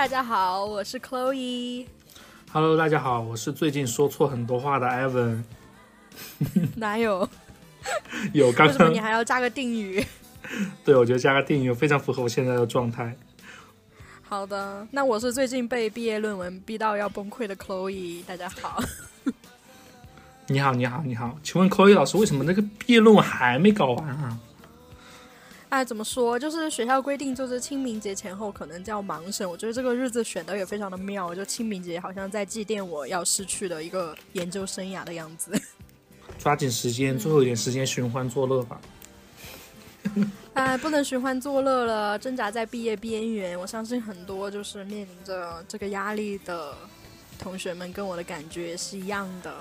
大家好，我是 Chloe。Hello，大家好，我是最近说错很多话的 Evan。哪有？有刚为什么刚你还要加个定语？对我觉得加个定语非常符合我现在的状态。好的，那我是最近被毕业论文逼到要崩溃的 Chloe。大家好，你好，你好，你好，请问 Chloe 老师，为什么那个毕业论文还没搞完啊？哎，怎么说？就是学校规定，就是清明节前后可能叫盲审。我觉得这个日子选的也非常的妙，就清明节好像在祭奠我要失去的一个研究生涯的样子。抓紧时间，最后一点时间寻欢作乐吧。哎，不能寻欢作乐了，挣扎在毕业边缘。我相信很多就是面临着这个压力的同学们，跟我的感觉是一样的。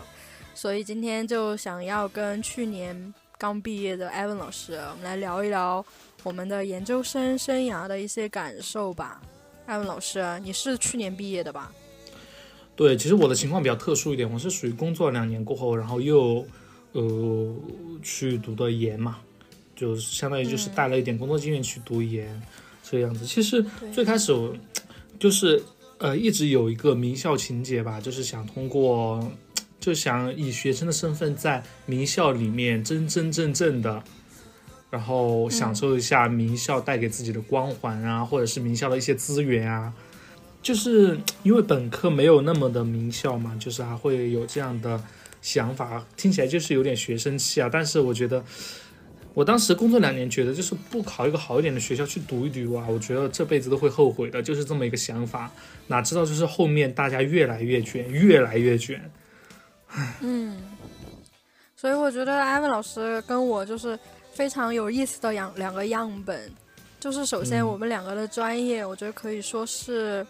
所以今天就想要跟去年刚毕业的艾文老师，我们来聊一聊我们的研究生生涯的一些感受吧。艾文老师，你是去年毕业的吧？对，其实我的情况比较特殊一点，我是属于工作两年过后，然后又呃去读的研嘛，就相当于就是带了一点工作经验去读研，这个样子。其实最开始我就是呃一直有一个名校情节吧，就是想通过就想以学生的身份在名校里面真真正正的。然后享受一下名校带给自己的光环啊，或者是名校的一些资源啊，就是因为本科没有那么的名校嘛，就是还会有这样的想法，听起来就是有点学生气啊。但是我觉得，我当时工作两年，觉得就是不考一个好一点的学校去读一读啊，我觉得这辈子都会后悔的，就是这么一个想法。哪知道就是后面大家越来越卷，越来越卷。嗯，所以我觉得艾文老师跟我就是非常有意思的两两个样本，就是首先嗯我们两个的专业，我觉得可以说是，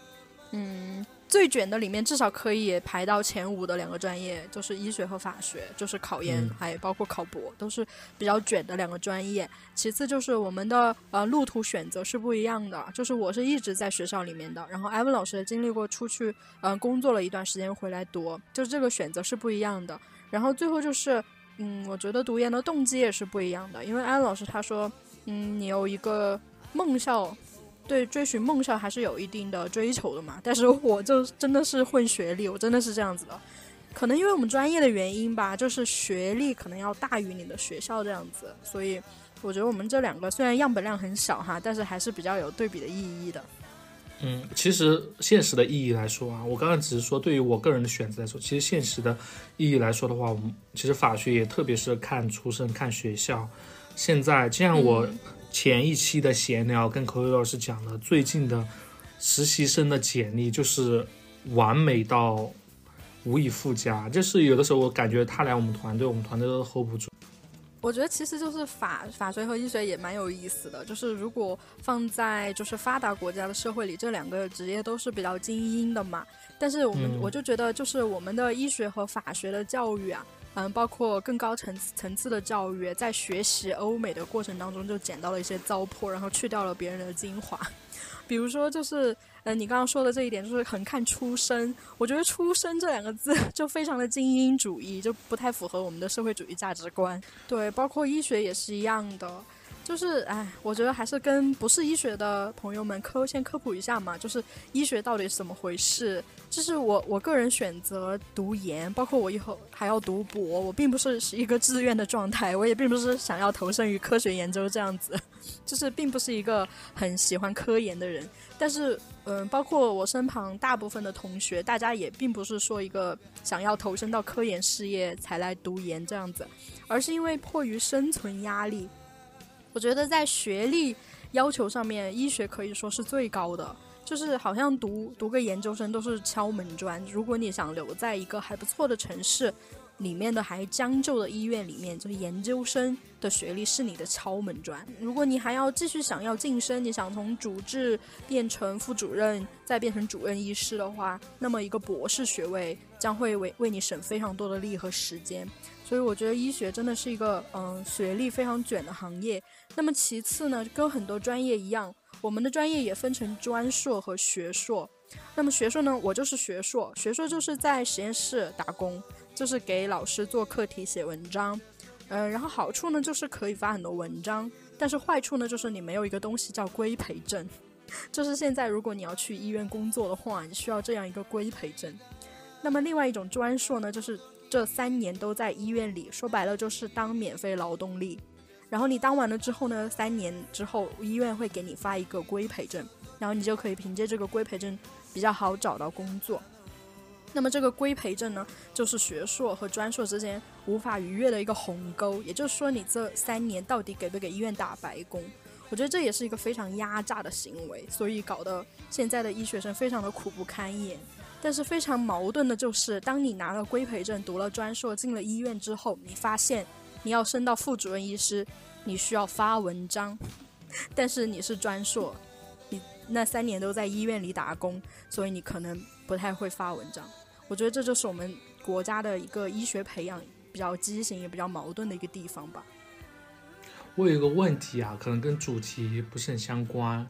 嗯，最卷的里面至少可以排到前五的两个专业，就是医学和法学，就是考研嗯还包括考博都是比较卷的两个专业。其次就是我们的呃路途选择是不一样的，就是我是一直在学校里面的，然后艾文老师也经历过出去嗯、呃工作了一段时间回来读，就这个选择是不一样的。然后最后就是，嗯，我觉得读研的动机也是不一样的，因为安老师他说，嗯，你有一个梦校，对追寻梦校还是有一定的追求的嘛。但是我就真的是混学历，我真的是这样子的。可能因为我们专业的原因吧，就是学历可能要大于你的学校这样子，所以我觉得我们这两个虽然样本量很小哈，但是还是比较有对比的意义的。嗯，其实现实的意义来说啊，我刚刚只是说对于我个人的选择来说，其实现实的意义来说的话，我们其实法学也特别是看出身、看学校。现在就像我嗯前一期的闲聊跟口语老师讲的，最近的实习生的简历就是完美到无以复加，就是有的时候我感觉他来我们团队，我们团队都 hold 不住。我觉得其实就是法法学和医学也蛮有意思的，就是如果放在就是发达国家的社会里，这两个职业都是比较精英的嘛。但是我们、嗯我就觉得，就是我们的医学和法学的教育啊，嗯，包括更高层次层次的教育，在学习欧美的过程当中，就捡到了一些糟粕，然后去掉了别人的精华。比如说，就是呃，你刚刚说的这一点，就是很看出身。我觉得“出身”这两个字 就非常的精英主义，就不太符合我们的社会主义价值观。对，包括医学也是一样的。就是，哎，我觉得还是跟不是医学的朋友们科先科普一下嘛，就是医学到底是怎么回事。就是我我个人选择读研，包括我以后还要读博，我并不是是一个自愿的状态，我也并不是想要投身于科学研究这样子，就是并不是一个很喜欢科研的人。但是，嗯，包括我身旁大部分的同学，大家也并不是说一个想要投身到科研事业才来读研这样子，而是因为迫于生存压力。我觉得在学历要求上面，医学可以说是最高的。就是好像读读个研究生都是敲门砖，如果你想留在一个还不错的城市，里面的还将就的医院里面，就是研究生的学历是你的敲门砖。如果你还要继续想要晋升，你想从主治变成副主任，再变成主任医师的话，那么一个博士学位将会为为你省非常多的力和时间。所以我觉得医学真的是一个嗯学历非常卷的行业。那么其次呢，跟很多专业一样，我们的专业也分成专硕和学硕。那么学硕呢，我就是学硕，学硕就是在实验室打工，就是给老师做课题、写文章。嗯、然后好处呢就是可以发很多文章，但是坏处呢就是你没有一个东西叫规培证。就是现在如果你要去医院工作的话，你需要这样一个规培证。那么另外一种专硕呢，就是这三年都在医院里，说白了就是当免费劳动力。然后你当完了之后呢，三年之后医院会给你发一个规培证，然后你就可以凭借这个规培证比较好找到工作。那么这个规培证呢，就是学硕和专硕之间无法逾越的一个鸿沟，也就是说你这三年到底给不给医院打白工？我觉得这也是一个非常压榨的行为，所以搞得现在的医学生非常的苦不堪言。但是非常矛盾的就是，当你拿了规培证、读了专硕、进了医院之后，你发现你要升到副主任医师，你需要发文章，但是你是专硕，你那三年都在医院里打工，所以你可能不太会发文章。我觉得这就是我们国家的一个医学培养比较畸形也比较矛盾的一个地方吧。我有一个问题啊，可能跟主题不是很相关。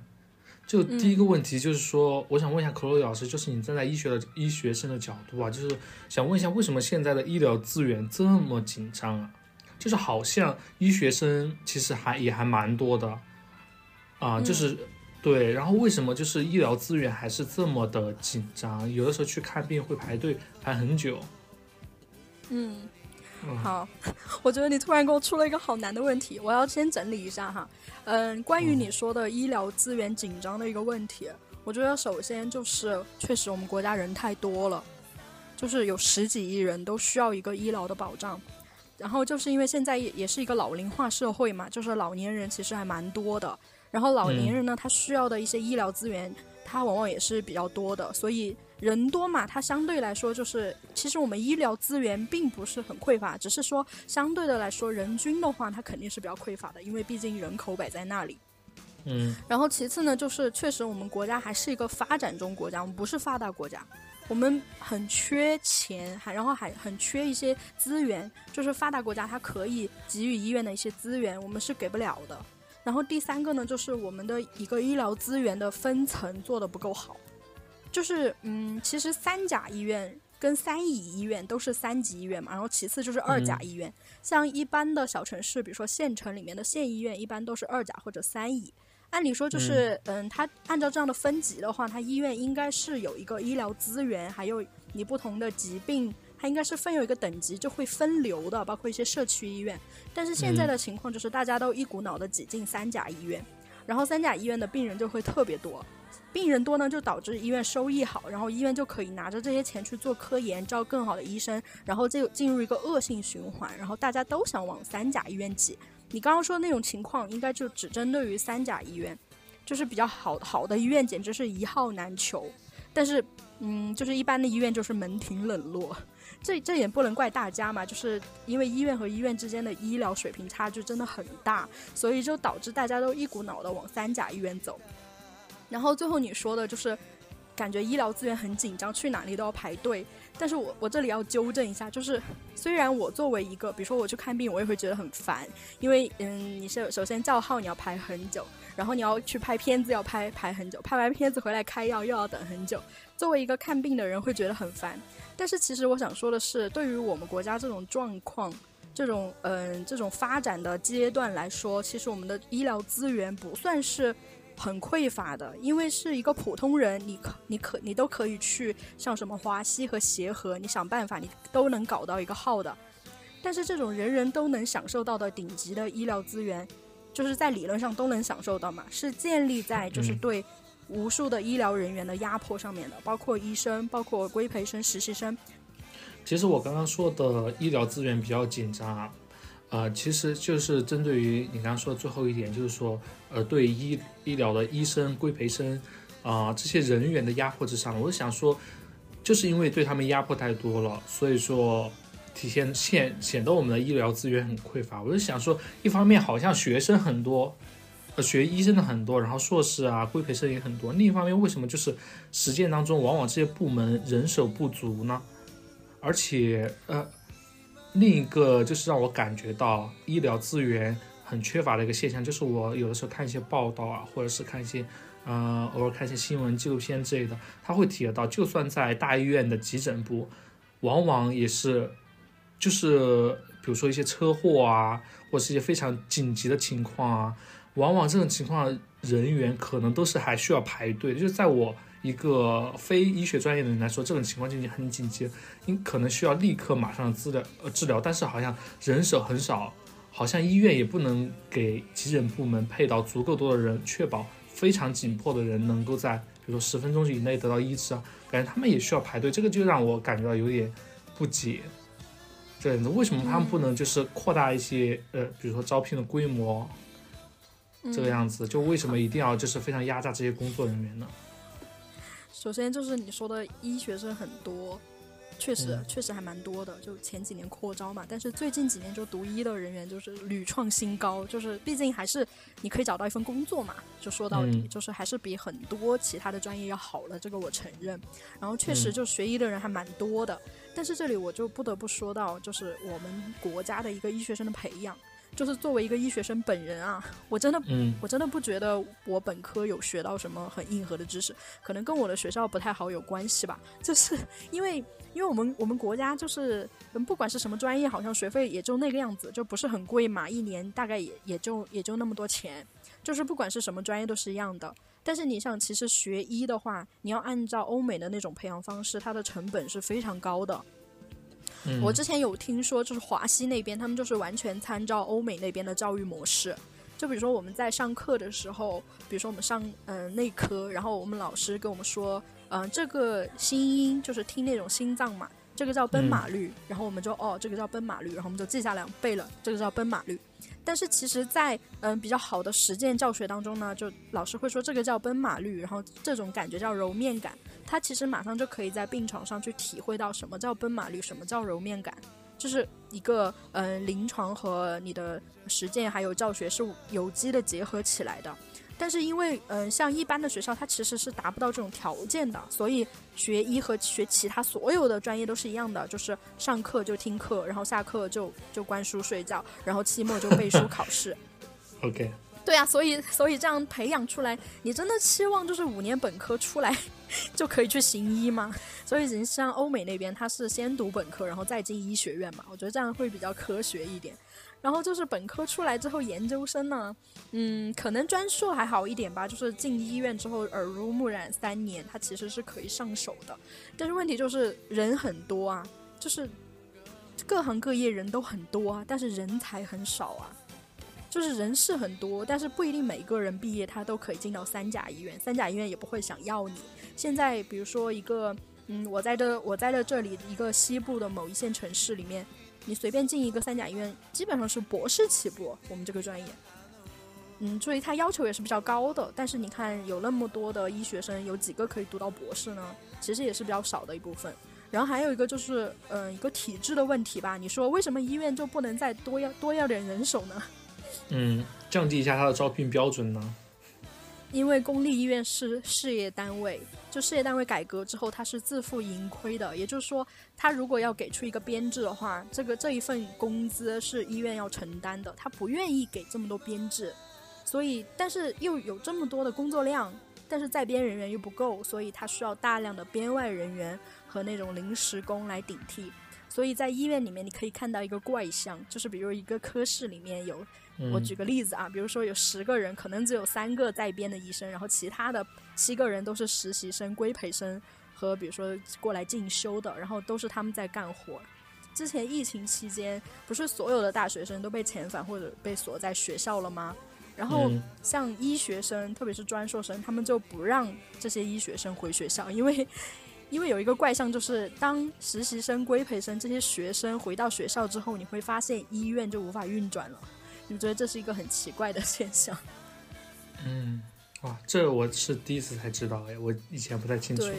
就第一个问题就是说，我想问一下克洛伊老师，就是你站在医学的医学生的角度啊，就是想问一下，为什么现在的医疗资源这么紧张啊？就是好像医学生其实还也还蛮多的啊，就是对，然后为什么就是医疗资源还是这么的紧张？有的时候去看病会排队排很久。嗯。好，我觉得你突然给我出了一个好难的问题，我要先整理一下哈。嗯，关于你说的医疗资源紧张的一个问题，我觉得首先就是确实我们国家人太多了，就是有十几亿人都需要一个医疗的保障。然后就是因为现在也也是一个老龄化社会嘛，就是老年人其实还蛮多的。然后老年人呢，他需要的一些医疗资源，他往往也是比较多的，所以。人多嘛，它相对来说就是，其实我们医疗资源并不是很匮乏，只是说相对的来说，人均的话它肯定是比较匮乏的，因为毕竟人口摆在那里。嗯。然后其次呢，就是确实我们国家还是一个发展中国家，我们不是发达国家，我们很缺钱，还然后还很缺一些资源，就是发达国家它可以给予医院的一些资源，我们是给不了的。然后第三个呢，就是我们的一个医疗资源的分层做的不够好。就是，嗯，其实三甲医院跟三乙医院都是三级医院嘛，然后其次就是二甲医院。像一般的小城市，比如说县城里面的县医院，一般都是二甲或者三乙。按理说就是，嗯，它按照这样的分级的话，它医院应该是有一个医疗资源，还有你不同的疾病，它应该是分有一个等级，就会分流的，包括一些社区医院。但是现在的情况就是，大家都一股脑的挤进三甲医院，然后三甲医院的病人就会特别多。病人多呢，就导致医院收益好，然后医院就可以拿着这些钱去做科研，招更好的医生，然后就进入一个恶性循环，然后大家都想往三甲医院挤。你刚刚说的那种情况，应该就只针对于三甲医院，就是比较好好的医院，简直是一号难求。但是，嗯，就是一般的医院就是门庭冷落，这这也不能怪大家嘛，就是因为医院和医院之间的医疗水平差距真的很大，所以就导致大家都一股脑的往三甲医院走。然后最后你说的就是，感觉医疗资源很紧张，去哪里都要排队。但是我我这里要纠正一下，就是虽然我作为一个，比如说我去看病，我也会觉得很烦，因为嗯，你是首先叫号你要排很久，然后你要去拍片子要拍排很久，拍完片子回来开药又要等很久。作为一个看病的人会觉得很烦。但是其实我想说的是，对于我们国家这种状况，这种嗯这种发展的阶段来说，其实我们的医疗资源不算是。很匮乏的，因为是一个普通人，你可你可你都可以去像什么华西和协和，你想办法你都能搞到一个号的。但是这种人人都能享受到的顶级的医疗资源，就是在理论上都能享受到嘛，是建立在就是对无数的医疗人员的压迫上面的，包括医生，包括规培生、实习生。其实我刚刚说的医疗资源比较紧张啊。呃，其实就是针对于你刚刚说的最后一点，就是说，呃，对医医疗的医生、规培生啊这些人员的压迫之上，我是想说，就是因为对他们压迫太多了，所以说体现现显得我们的医疗资源很匮乏。我是想说，一方面好像学生很多，呃，学医生的很多，然后硕士啊、规培生也很多；另一方面，为什么就是实践当中往往这些部门人手不足呢？而且，呃。另一个就是让我感觉到医疗资源很缺乏的一个现象，就是我有的时候看一些报道啊，或者是看一些，呃，偶尔看一些新闻纪录片之类的，他会提到，就算在大医院的急诊部，往往也是，就是比如说一些车祸啊，或者是一些非常紧急的情况啊，往往这种情况人员可能都是还需要排队，就是在我一个非医学专业的人来说，这种情况就已经很紧急，你可能需要立刻马上治疗呃治疗，但是好像人手很少，好像医院也不能给急诊部门配到足够多的人，确保非常紧迫的人能够在比如说十分钟以内得到医治啊，感觉他们也需要排队，这个就让我感觉到有点不解。这样子，为什么他们不能就是扩大一些呃，比如说招聘的规模？这个样子，就为什么一定要就是非常压榨这些工作人员呢？首先就是你说的医学生很多，确实确实还蛮多的，就前几年扩招嘛。但是最近几年就读医的人员就是屡创新高，就是毕竟还是你可以找到一份工作嘛。就说到底，就是还是比很多其他的专业要好了，这个我承认。然后确实就学医的人还蛮多的，但是这里我就不得不说到，就是我们国家的一个医学生的培养。就是作为一个医学生本人啊，我真的，嗯，我真的不觉得我本科有学到什么很硬核的知识，可能跟我的学校不太好有关系吧。就是 因为，因为我们我们国家就是，嗯，不管是什么专业，好像学费也就那个样子，就不是很贵嘛，一年大概也也就也就那么多钱。就是不管是什么专业都是一样的。但是你想，其实学医的话，你要按照欧美的那种培养方式，它的成本是非常高的。我之前有听说，就是华西那边，他们就是完全参照欧美那边的教育模式。就比如说我们在上课的时候，比如说我们上嗯内科，然后我们老师跟我们说，嗯这个心音就是听那种心脏嘛，这个叫奔马律，然后我们就哦这个叫奔马律，然后我们就记下来背了，这个叫奔马律。但是其实，在嗯比较好的实践教学当中呢，就老师会说这个叫奔马律，然后这种感觉叫揉面感。他其实马上就可以在病床上去体会到什么叫奔马律，什么叫揉面感，就是一个嗯临床和你的实践还有教学是有机的结合起来的。但是因为嗯像一般的学校，它其实是达不到这种条件的，所以学医和学其他所有的专业都是一样的，就是上课就听课，然后下课就就关书睡觉，然后期末就背书考试。OK。对呀，所以所以这样培养出来，你真的期望就是五年本科出来 就可以去行医吗？所以像欧美那边，他是先读本科，然后再进医学院嘛，我觉得这样会比较科学一点。然后就是本科出来之后，研究生呢，嗯，可能专硕还好一点吧，就是进医院之后耳濡目染三年，他其实是可以上手的。但是问题就是人很多啊，就是各行各业人都很多啊，但是人才很少啊。就是人事很多，但是不一定每个人毕业他都可以进到三甲医院，三甲医院也不会想要你。现在比如说一个，嗯，我在这我在这这里一个西部的某一线城市里面，你随便进一个三甲医院，基本上是博士起步。我们这个专业，嗯，所以它要求也是比较高的。但是你看，有那么多的医学生，有几个可以读到博士呢？其实也是比较少的一部分。然后还有一个就是，嗯，一个体制的问题吧。你说为什么医院就不能再多要多要点人手呢？嗯，降低一下它的招聘标准呢？因为公立医院是事业单位，就事业单位改革之后，它是自负盈亏的。也就是说，他如果要给出一个编制的话，这个这一份工资是医院要承担的，他不愿意给这么多编制，所以但是又有这么多的工作量，但是在编人员又不够，所以他需要大量的编外人员和那种临时工来顶替。所以在医院里面，你可以看到一个怪象，就是比如一个科室里面有。我举个例子啊，比如说有十个人，可能只有三个在编的医生，然后其他的七个人都是实习生、规培生和比如说过来进修的，然后都是他们在干活。之前疫情期间，不是所有的大学生都被遣返或者被锁在学校了吗？然后像医学生，特别是专硕生，他们就不让这些医学生回学校，因为因为有一个怪象，就是当实习生、规培生这些学生回到学校之后，你会发现医院就无法运转了。你觉得这是一个很奇怪的现象？嗯，哇，这我是第一次才知道哎，我以前不太清楚。对，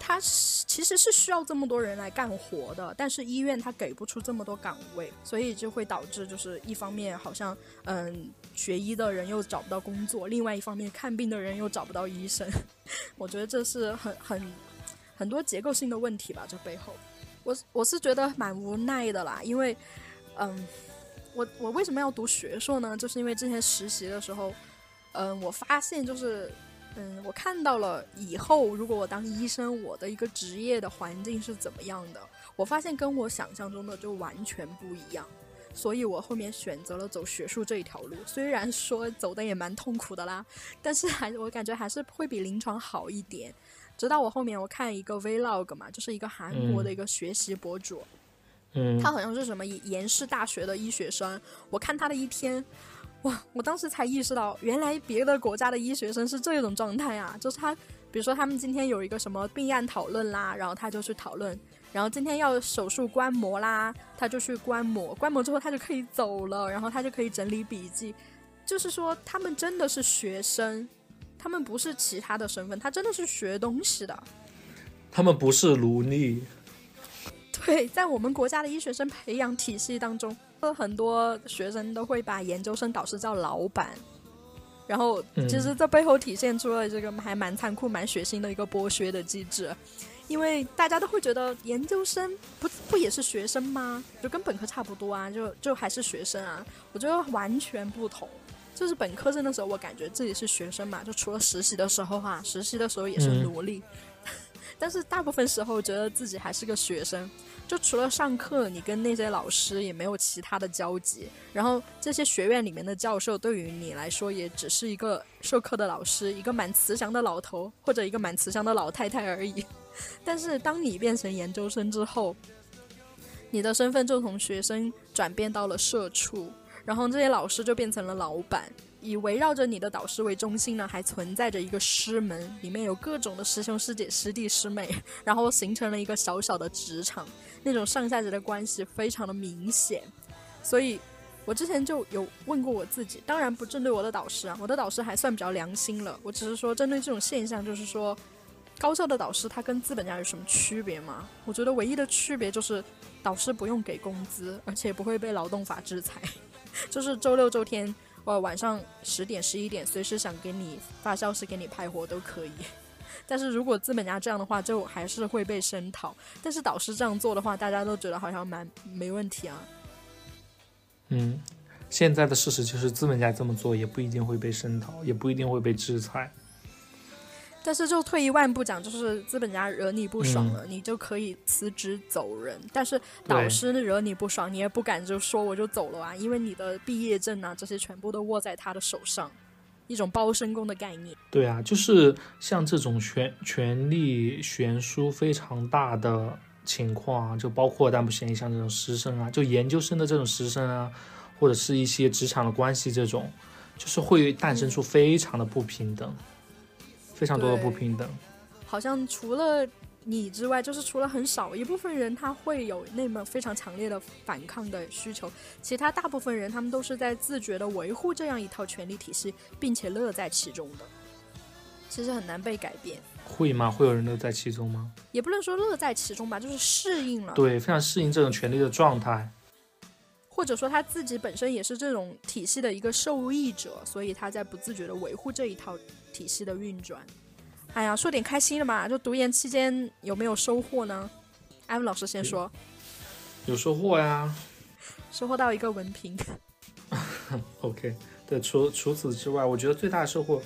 他其实是需要这么多人来干活的，但是医院他给不出这么多岗位，所以就会导致就是一方面好像嗯学医的人又找不到工作，另外一方面看病的人又找不到医生。我觉得这是很很很多结构性的问题吧，这背后，我我是觉得蛮无奈的啦，因为嗯。我我为什么要读学硕呢？就是因为之前实习的时候，嗯，我发现就是，嗯，我看到了以后如果我当医生，我的一个职业的环境是怎么样的。我发现跟我想象中的就完全不一样。所以我后面选择了走学术这一条路。虽然说走的也蛮痛苦的啦，但是还我感觉还是会比临床好一点。直到我后面我看一个 vlog 嘛，就是一个韩国的一个学习博主，嗯，他好像是什么延世大学的医学生。我看他的一天，哇，我当时才意识到，原来别的国家的医学生是这种状态啊！就是他，比如说他们今天有一个什么病案讨论啦，然后他就去讨论。然后今天要手术观摩啦，他就去观摩，观摩之后他就可以走了，然后他就可以整理笔记。就是说，他们真的是学生，他们不是其他的身份，他真的是学东西的。他们不是奴隶。对，在我们国家的医学生培养体系当中，很多学生都会把研究生导师叫老板。然后，其实这背后体现出了这个还蛮残酷、蛮血腥的一个剥削的机制。因为大家都会觉得研究生不不也是学生吗？就跟本科差不多啊，就就还是学生啊。我觉得完全不同。就是本科生的时候，我感觉自己是学生嘛，就除了实习的时候哈，实习的时候也是奴隶。但是大部分时候觉得自己还是个学生。就除了上课，你跟那些老师也没有其他的交集。然后这些学院里面的教授对于你来说，也只是一个授课的老师，一个蛮慈祥的老头或者一个蛮慈祥的老太太而已。但是，当你变成研究生之后，你的身份就从学生转变到了社畜，然后这些老师就变成了老板。以围绕着你的导师为中心呢，还存在着一个师门，里面有各种的师兄师姐、师弟师妹，然后形成了一个小小的职场，那种上下级的关系非常的明显。所以，我之前就有问过我自己，当然不针对我的导师啊，我的导师还算比较良心了。我只是说针对这种现象，就是说。高校的导师他跟资本家有什么区别吗？我觉得唯一的区别就是导师不用给工资，而且不会被劳动法制裁，就是周六周天，我晚上十点十一点随时想给你发消息给你派活都可以。但是如果资本家这样的话，就还是会被声讨。但是导师这样做的话，大家都觉得好像蛮没问题啊。嗯，现在的事实就是资本家这么做也不一定会被声讨，也不一定会被制裁。但是就退一万步讲，就是资本家惹你不爽了，你就可以辞职走人。但是导师惹你不爽，你也不敢就说我就走了啊，因为你的毕业证啊这些全部都握在他的手上，一种包身工的概念。对啊，就是像这种权权力悬殊非常大的情况，啊就包括但不限于像这种师生啊，就研究生的这种师生啊，或者是一些职场的关系这种，就是会诞生出非常的不平等。非常多的不平等，好像除了你之外，就是除了很少一部分人，他会有那么非常强烈的反抗的需求，其他大部分人他们都是在自觉的维护这样一套权力体系，并且乐在其中的。其实很难被改变。会吗？会有人乐在其中吗？也不能说乐在其中吧，就是适应了。对，非常适应这种权力的状态，或者说他自己本身也是这种体系的一个受益者，所以他在不自觉的维护这一套。体系的运转，哎呀，说点开心的嘛！就读研期间有没有收获呢？艾文老师先说，有收获呀，收获到一个文凭。OK，对，除除此之外，我觉得最大的收获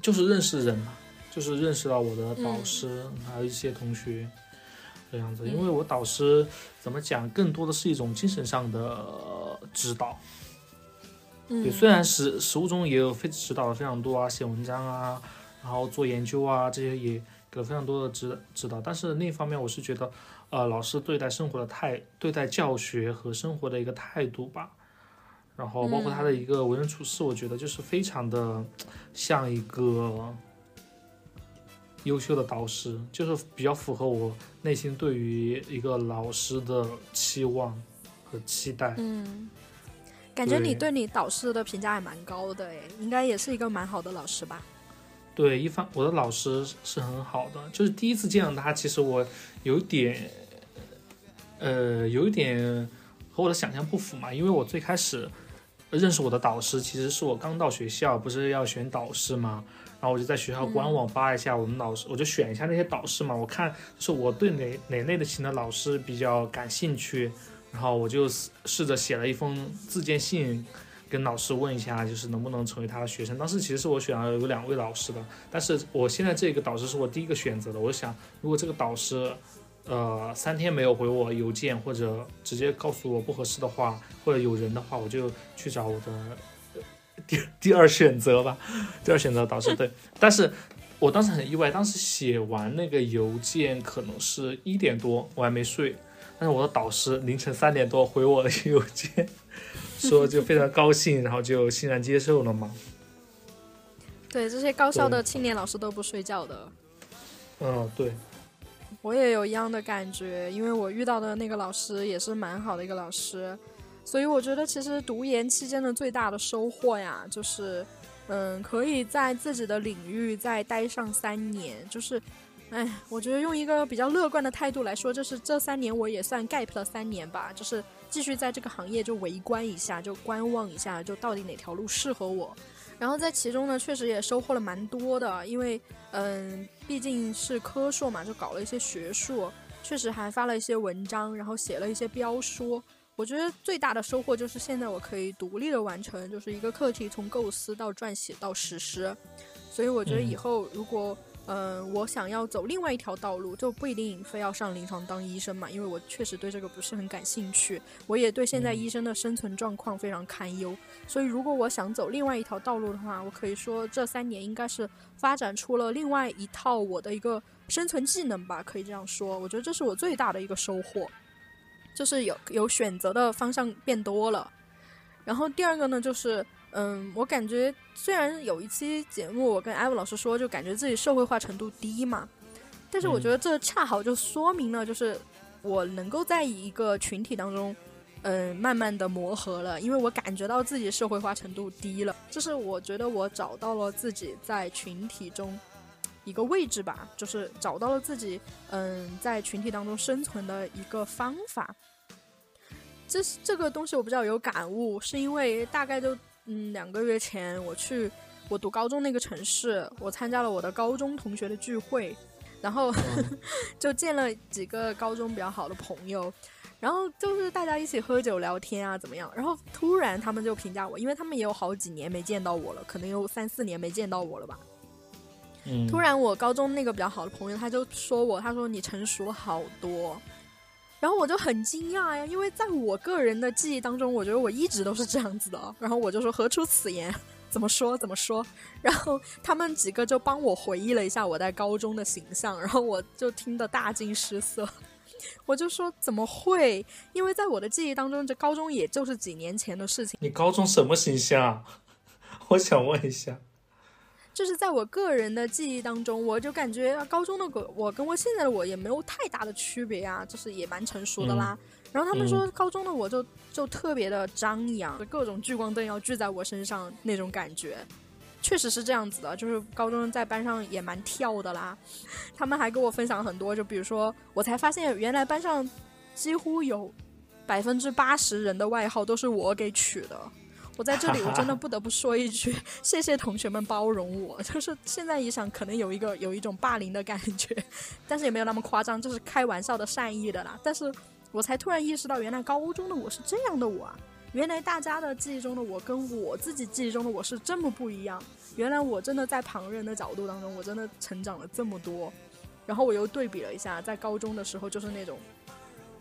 就是认识人嘛，就是认识到我的导师，还有一些同学这样子。因为我导师怎么讲，更多的是一种精神上的指导。对，虽然实实务中也有非指导的非常多啊，写文章啊，然后做研究啊，这些也给了非常多的指指导。但是另一方面，我是觉得，呃，老师对待生活的态，对待教学和生活的一个态度吧，然后包括他的一个为人处事，我觉得就是非常的像一个优秀的导师，就是比较符合我内心对于一个老师的期望和期待。嗯。感觉你对你导师的评价还蛮高的诶，应该也是一个蛮好的老师吧？对，一方我的老师是很好的，就是第一次见到他，其实我有点，呃，有一点和我的想象不符嘛，因为我最开始认识我的导师，其实是我刚到学校，不是要选导师嘛，然后我就在学校官网扒一下我们老师，我就选一下那些导师嘛，我看就是我对哪哪类的型的老师比较感兴趣。然后我就试着写了一封自荐信，跟老师问一下，就是能不能成为他的学生。当时其实是我选了有两位老师的，但是我现在这个导师是我第一个选择的。我想，如果这个导师呃三天没有回我邮件，或者直接告诉我不合适的话，或者有人的话，我就去找我的呃第 第二选择吧，第二选择导师 对。但是我当时很意外，当时写完那个邮件可能是一点多，我还没睡，但是我的导师凌晨三点多回我的邮件，说就非常高兴，然后就欣然接受了嘛。对，这些高校的青年老师都不睡觉的。嗯，对，我也有一样的感觉，因为我遇到的那个老师也是蛮好的一个老师，所以我觉得其实读研期间的最大的收获呀，就是，嗯，可以在自己的领域再待上三年，就是，哎，我觉得用一个比较乐观的态度来说，就是这三年我也算 gap 了三年吧，就是继续在这个行业就围观一下，就观望一下，就到底哪条路适合我。然后在其中呢，确实也收获了蛮多的，因为嗯，毕竟是科硕嘛，就搞了一些学术，确实还发了一些文章，然后写了一些标书。我觉得最大的收获就是现在我可以独立的完成，就是一个课题从构思到撰写到实施。所以我觉得以后如果嗯、呃我想要走另外一条道路，就不一定非要上临床当医生嘛，因为我确实对这个不是很感兴趣，我也对现在医生的生存状况非常堪忧。所以，如果我想走另外一条道路的话，我可以说这三年应该是发展出了另外一套我的一个生存技能吧，可以这样说。我觉得这是我最大的一个收获，就是有有选择的方向变多了。然后第二个呢，就是嗯，我感觉虽然有一期节目我跟艾文老师说，就感觉自己社会化程度低嘛，但是我觉得这恰好就说明了，就是我能够在一个群体当中。嗯，慢慢的磨合了，因为我感觉到自己社会化程度低了，就是我觉得我找到了自己在群体中一个位置吧，就是找到了自己嗯在群体当中生存的一个方法。这这个东西我比较有感悟，是因为大概就嗯两个月前我去我读高中那个城市，我参加了我的高中同学的聚会，然后、嗯 就见了几个高中比较好的朋友。然后就是大家一起喝酒聊天啊，怎么样？然后突然他们就评价我，因为他们也有好几年没见到我了，可能有三四年没见到我了吧。嗯，突然我高中那个比较好的朋友他就说我，他说你成熟了好多。然后我就很惊讶呀，因为在我个人的记忆当中，我觉得我一直都是这样子的。然后我就说何出此言？怎么说怎么说？然后他们几个就帮我回忆了一下我在高中的形象，然后我就听得大惊失色。我就说怎么会？因为在我的记忆当中，这高中也就是几年前的事情。你高中什么形象啊？我想问一下。就是在我个人的记忆当中，我就感觉啊高中的我，我跟我现在的我也没有太大的区别啊，就是也蛮成熟的啦。然后他们说高中的我就就特别的张扬，各种聚光灯要聚在我身上那种感觉，确实是这样子的。就是高中在班上也蛮跳的啦，他们还跟我分享很多，就比如说我才发现原来班上几乎有百分之八十人的外号都是我给取的。我在这里，我真的 不得不说一句，谢谢同学们包容我。就是现在一想，可能有一个有一种霸凌的感觉，但是也没有那么夸张，就是开玩笑的善意的啦。但是我才突然意识到，原来高中的我是这样的我啊！原来大家的记忆中的我跟我自己记忆中的我是这么不一样。原来我真的在旁人的角度当中，我真的成长了这么多。然后我又对比了一下，在高中的时候就是那种。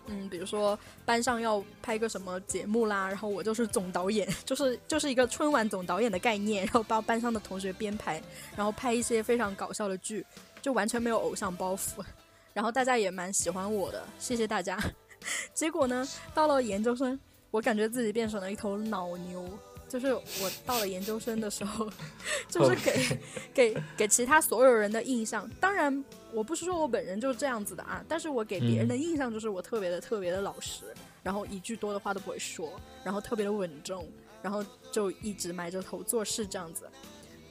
嗯，比如说班上要拍个什么节目啦，然后我就是总导演，就是就是一个春晚总导演的概念，然后帮班上的同学编排，然后拍一些非常搞笑的剧，就完全没有偶像包袱，然后大家也蛮喜欢我的，谢谢大家。结果呢，到了研究生，我感觉自己变成了一头老牛。就是我到了研究生的时候，就是给给给其他所有人的印象，当然我不是说我本人就是这样子的啊，但是我给别人的印象就是我特别的特别的老实，然后一句多的话都不会说，然后特别的稳重，然后就一直埋着头做事这样子。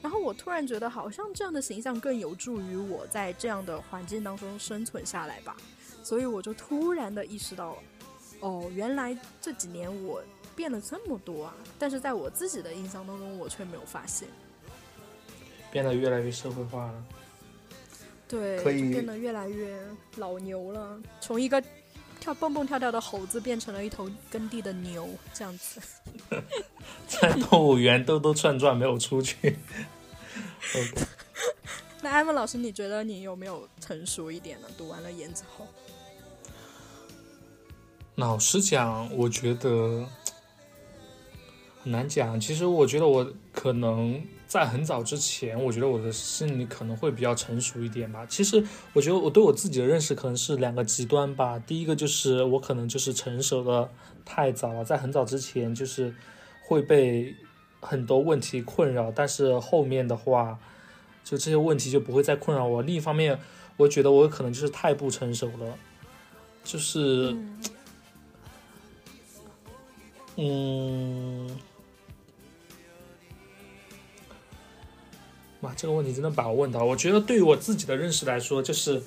然后我突然觉得，好像这样的形象更有助于我在这样的环境当中生存下来吧。所以我就突然的意识到，哦，原来这几年我。变了这么多啊！但是在我自己的印象当中，我却没有发现，变得越来越社会化了。对，可以变得越来越老牛了，从一个跳蹦蹦跳跳的猴子变成了一头耕地的牛，这样子。在动物园兜兜转转，没有出去。那艾文老师，你觉得你有没有成熟一点呢？读完了研之后？老实讲，我觉得很难讲。其实我觉得我可能在很早之前，我觉得我的心理可能会比较成熟一点吧。其实我觉得我对我自己的认识可能是两个极端吧。第一个就是我可能就是成熟的太早了，在很早之前就是会被很多问题困扰，但是后面的话，就这些问题就不会再困扰我。另一方面，我觉得我可能就是太不成熟了，就是。嗯，哇，这个问题真的把我问到。我觉得对于我自己的认识来说，就是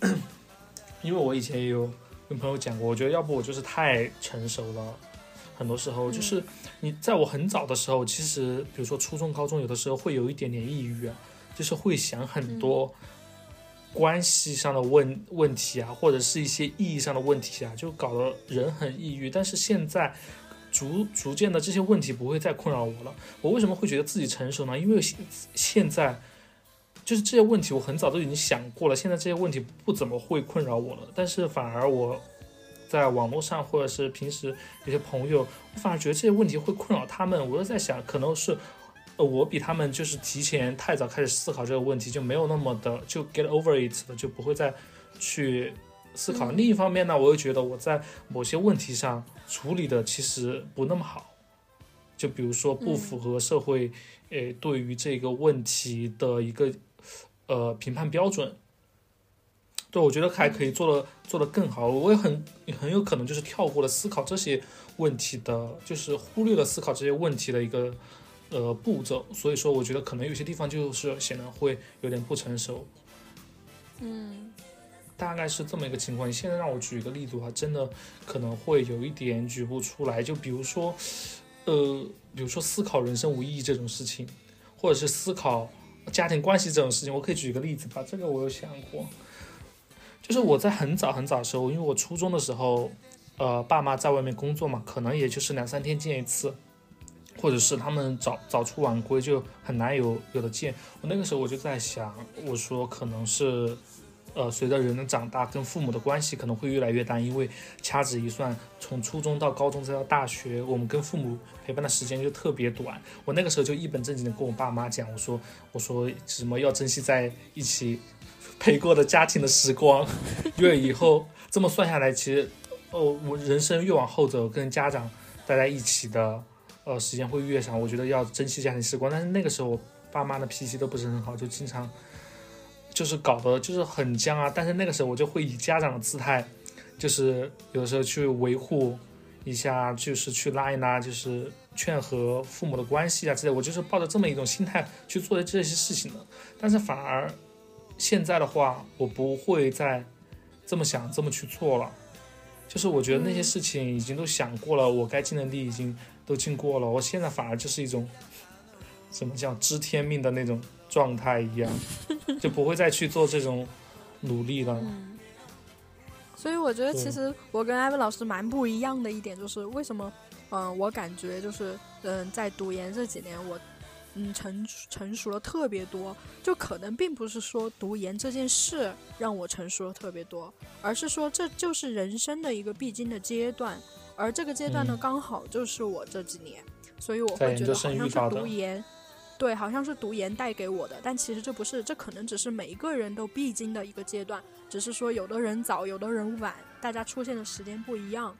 因为我以前也有跟朋友讲过，我觉得要不我就是太成熟了。很多时候就是你在我很早的时候，其实比如说初中、高中，有的时候会有一点点抑郁，就是会想很多关系上的问问题啊，或者是一些意义上的问题啊，就搞得人很抑郁。但是现在。逐逐渐的这些问题不会再困扰我了。我为什么会觉得自己成熟呢？因为现现在就是这些问题我很早都已经想过了，现在这些问题不怎么会困扰我了。但是反而我在网络上或者是平时有些朋友，我反而觉得这些问题会困扰他们。我就在想，可能是呃我比他们就是提前太早开始思考这个问题，就没有那么的就 get over it 了，就不会再去。思考。另一方面呢，我又觉得我在某些问题上处理的其实不那么好，就比如说不符合社会诶对于这个问题的一个呃评判标准。对，我觉得还可以做的做的更好。我也很很有可能就是跳过了思考这些问题的，就是忽略了思考这些问题的一个呃步骤。所以说，我觉得可能有些地方就是显得会有点不成熟。嗯。大概是这么一个情况。你现在让我举一个例子的话，真的可能会有一点举不出来。就比如说，呃，比如说思考人生无意义这种事情，或者是思考家庭关系这种事情，我可以举一个例子吧。这个我有想过，就是我在很早很早的时候，因为我初中的时候，呃，爸妈在外面工作嘛，可能也就是两三天见一次，或者是他们早早出晚归，就很难有有的见。我那个时候我就在想，我说可能是。呃，随着人的长大，跟父母的关系可能会越来越淡，因为掐指一算，从初中到高中再到大学，我们跟父母陪伴的时间就特别短。我那个时候就一本正经的跟我爸妈讲，我说，我说什么要珍惜在一起陪过的家庭的时光，因为以后这么算下来，其实，哦，我人生越往后走，跟家长待在一起的，呃，时间会越长。我觉得要珍惜家庭时光，但是那个时候我爸妈的脾气都不是很好，就经常。就是搞得就是很僵啊，但是那个时候我就会以家长的姿态，就是有的时候去维护一下，就是去拉一拉，就是劝和父母的关系啊之类。我就是抱着这么一种心态去做的这些事情的。但是反而现在的话，我不会再这么想，这么去做了。就是我觉得那些事情已经都想过了，我该尽的力已经都尽过了。我现在反而就是一种什么叫知天命的那种。状态一样，就不会再去做这种努力了。嗯，所以我觉得其实我跟艾文老师蛮不一样的一点，就是为什么，嗯，我感觉就是，嗯，在读研这几年，我，嗯，成成熟了特别多。就可能并不是说读研这件事让我成熟了特别多，而是说这就是人生的一个必经的阶段，而这个阶段呢，刚好就是我这几年，所以我会觉得好像是读研。对，好像是读研带给我的，但其实这不是，这可能只是每一个人都必经的一个阶段，只是说有的人早，有的人晚，大家出现的时间不一样，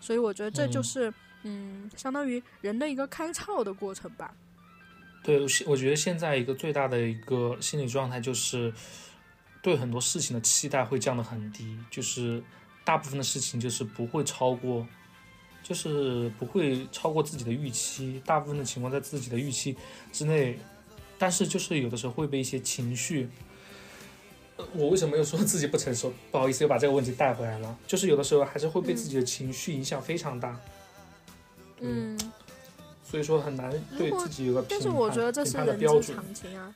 所以我觉得这就是，嗯，相当于人的一个开窍的过程吧。对，我觉得现在一个最大的一个心理状态就是，对很多事情的期待会降得很低，就是大部分的事情就是不会超过。就是不会超过自己的预期，大部分的情况在自己的预期之内，但是就是有的时候会被一些情绪，我为什么又说自己不成熟？不好意思，又把这个问题带回来了。就是有的时候还是会被自己的情绪影响非常大。嗯，所以说很难对自己有个但是我觉得这是人之常情啊。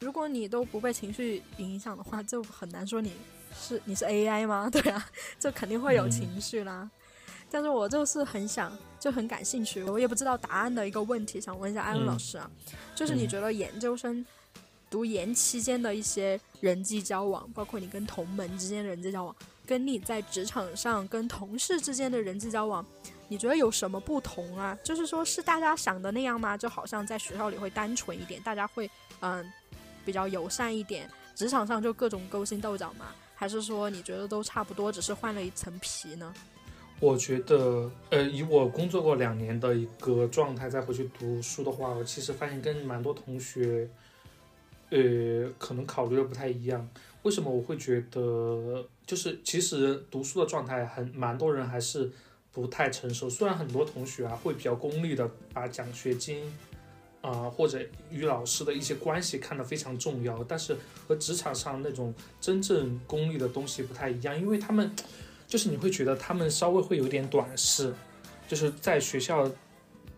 如果你都不被情绪影响的话，就很难说你是你是 AI 吗？对啊，就肯定会有情绪啦。但是我就是很想，就很感兴趣，我也不知道答案的一个问题，想问一下艾文老师啊，就是你觉得研究生读研期间的一些人际交往，包括你跟同门之间的人际交往，跟你在职场上跟同事之间的人际交往，你觉得有什么不同啊？就是说是大家想的那样吗？就好像在学校里会单纯一点，大家会嗯比较友善一点，职场上就各种勾心斗角吗？还是说你觉得都差不多，只是换了一层皮呢？我觉得，呃，以我工作过两年的一个状态再回去读书的话，我其实发现跟蛮多同学，呃，可能考虑的不太一样。为什么我会觉得，就是其实读书的状态很蛮多人还是不太成熟。虽然很多同学啊会比较功利的把奖学金，啊或者与老师的一些关系看得非常重要，但是和职场上那种真正功利的东西不太一样，因为他们。就是你会觉得他们稍微会有点短视，就是在学校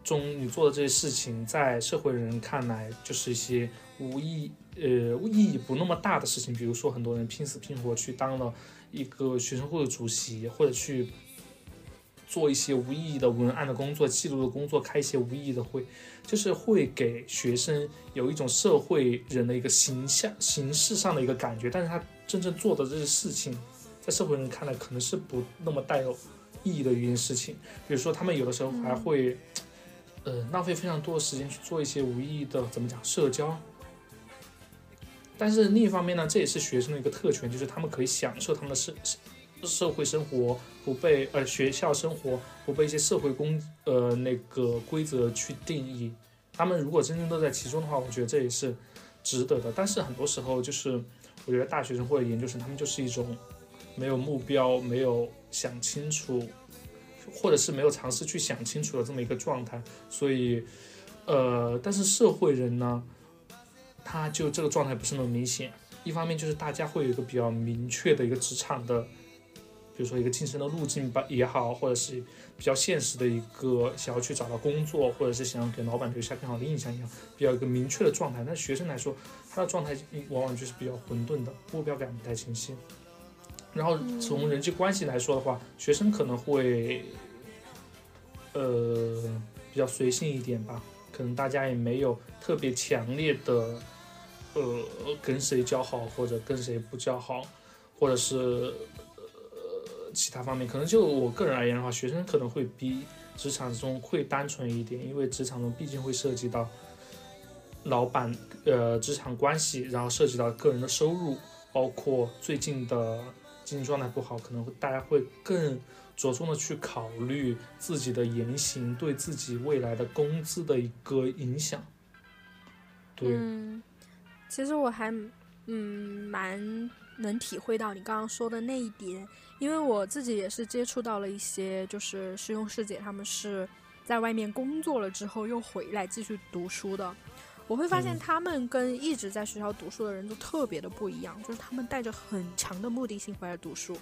中你做的这些事情，在社会人看来就是一些无意呃意义不那么大的事情。比如说，很多人拼死拼活去当了一个学生会的主席，或者去做一些无意义的文案的工作、记录的工作、开一些无意义的会，就是会给学生有一种社会人的一个形象、形式上的一个感觉。但是他真正做的这些事情。在社会人看来，可能是不那么带有意义的一件事情。比如说，他们有的时候还会，呃，浪费非常多的时间去做一些无意义的，怎么讲，社交。但是另一方面呢，这也是学生的一个特权，就是他们可以享受他们的社社会生活，不被呃学校生活不被一些社会公呃那个规则去定义。他们如果真正乐在其中的话，我觉得这也是值得的。但是很多时候，就是我觉得大学生或者研究生，他们就是一种。没有目标，没有想清楚，或者是没有尝试去想清楚的这么一个状态，所以，呃，但是社会人呢，他就这个状态不是那么明显。一方面就是大家会有一个比较明确的一个职场的，比如说一个晋升的路径吧也好，或者是比较现实的一个想要去找到工作，或者是想要给老板留下更好的印象一样，比较一个明确的状态。但学生来说，他的状态往往就是比较混沌的，目标感不太清晰。然后从人际关系来说的话，学生可能会，呃，比较随性一点吧。可能大家也没有特别强烈的，呃，跟谁交好或者跟谁不交好，或者是呃其他方面。可能就我个人而言的话，学生可能会比职场中会单纯一点，因为职场中毕竟会涉及到老板呃职场关系，然后涉及到个人的收入，包括最近的。经济状态不好，可能会大家会更着重的去考虑自己的言行对自己未来的工资的一个影响。对，其实我还嗯蛮能体会到你刚刚说的那一点，因为我自己也是接触到了一些就是师兄师姐，他们是在外面工作了之后又回来继续读书的。我会发现他们跟一直在学校读书的人都特别的不一样，就是他们带着很强的目的性回来读书，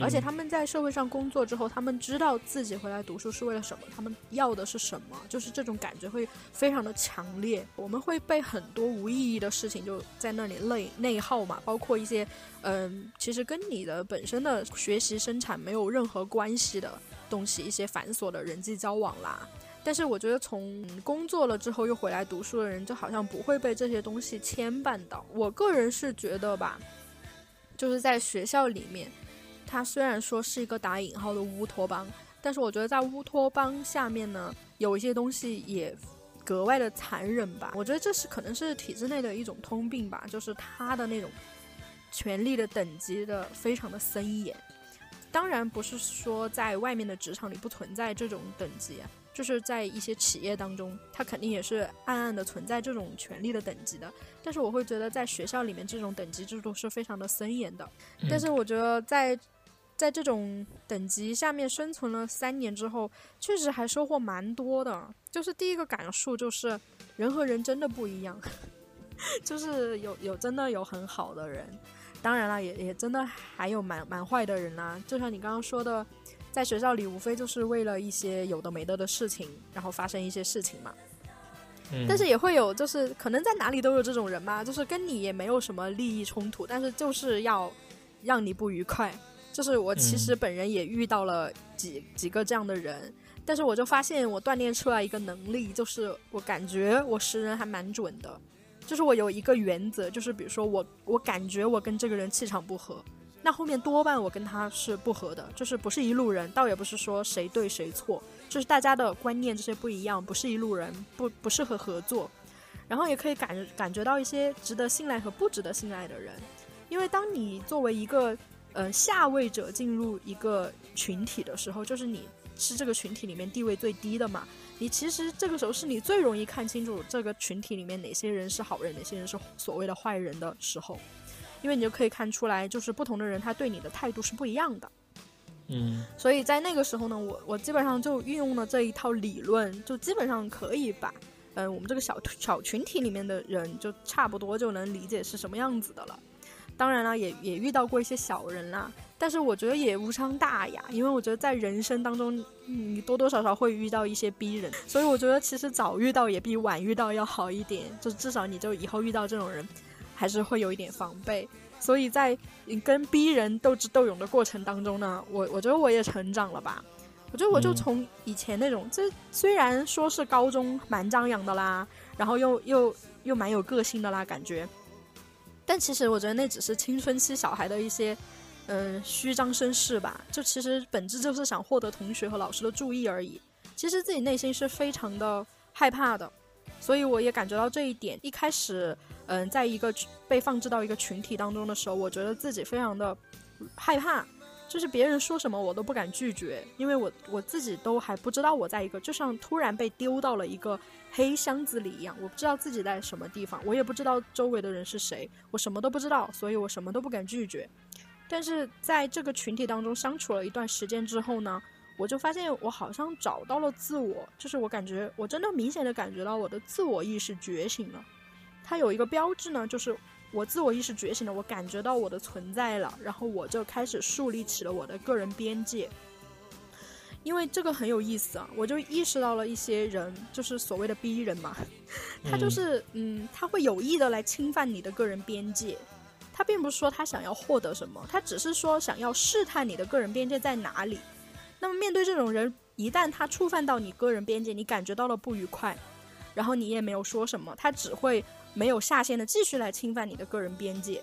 而且他们在社会上工作之后，他们知道自己回来读书是为了什么，他们要的是什么，就是这种感觉会非常的强烈。我们会被很多无意义的事情就在那里内内耗嘛，包括一些嗯，其实跟你的本身的学习生产没有任何关系的东西，一些繁琐的人际交往啦。但是我觉得，从工作了之后又回来读书的人，就好像不会被这些东西牵绊到。我个人是觉得吧，就是在学校里面，它虽然说是一个打引号的乌托邦，但是我觉得在乌托邦下面呢，有一些东西也格外的残忍吧。我觉得这是可能是体制内的一种通病吧，就是他的那种权力的等级的非常的森严。当然不是说在外面的职场里不存在这种等级啊。就是在一些企业当中，它肯定也是暗暗的存在这种权力的等级的。但是我会觉得，在学校里面，这种等级制度是非常的森严的。但是我觉得，在在这种等级下面生存了三年之后，确实还收获蛮多的。就是第一个感受就是，人和人真的不一样，就是有有真的有很好的人，当然了，也也真的还有蛮蛮坏的人啦。就像你刚刚说的。在学校里，无非就是为了一些有的没的的事情，然后发生一些事情嘛。嗯。但是也会有，就是可能在哪里都有这种人嘛，就是跟你也没有什么利益冲突，但是就是要让你不愉快。就是我其实本人也遇到了几几个这样的人，但是我就发现我锻炼出来一个能力，就是我感觉我识人还蛮准的。就是我有一个原则，就是比如说我我感觉我跟这个人气场不合。那后面多半我跟他是不合的，就是不是一路人，倒也不是说谁对谁错，就是大家的观念这些不一样，不是一路人，不不适合合作。然后也可以感感觉到一些值得信赖和不值得信赖的人，因为当你作为一个呃下位者进入一个群体的时候，就是你是这个群体里面地位最低的嘛，你其实这个时候是你最容易看清楚这个群体里面哪些人是好人，哪些人是所谓的坏人的时候，因为你就可以看出来，就是不同的人他对你的态度是不一样的。嗯，所以在那个时候呢，我我基本上就运用了这一套理论，就基本上可以把。嗯，我们这个小小群体里面的人，就差不多就能理解是什么样子的了。当然了，也也遇到过一些小人啦，但是我觉得也无伤大雅，因为我觉得在人生当中，你多多少少会遇到一些逼人，所以我觉得其实早遇到也比晚遇到要好一点，就至少你就以后遇到这种人，还是会有一点防备。所以在跟逼人斗智斗勇的过程当中呢，我我觉得我也成长了吧。我觉得我就从以前那种，这虽然说是高中蛮张扬的啦，然后又又又蛮有个性的啦，感觉，但其实我觉得那只是青春期小孩的一些，嗯，虚张声势吧。就其实本质就是想获得同学和老师的注意而已。其实自己内心是非常的害怕的，所以我也感觉到这一点。一开始，嗯，在一个被放置到一个群体当中的时候，我觉得自己非常的害怕。就是别人说什么我都不敢拒绝，因为我我自己都还不知道我在一个就像突然被丢到了一个黑箱子里一样，我不知道自己在什么地方，我也不知道周围的人是谁，我什么都不知道，所以我什么都不敢拒绝。但是在这个群体当中相处了一段时间之后呢，我就发现我好像找到了自我，就是我感觉我真的明显的感觉到我的自我意识觉醒了。它有一个标志呢，就是。我自我意识觉醒了，我感觉到我的存在了，然后我就开始树立起了我的个人边界。因为这个很有意思啊，我就意识到了一些人，就是所谓的逼人嘛，他就是嗯，他会有意的来侵犯你的个人边界。他并不是说他想要获得什么，他只是说想要试探你的个人边界在哪里。那么面对这种人，一旦他触犯到你个人边界，你感觉到了不愉快，然后你也没有说什么，他只会。没有下限的继续来侵犯你的个人边界，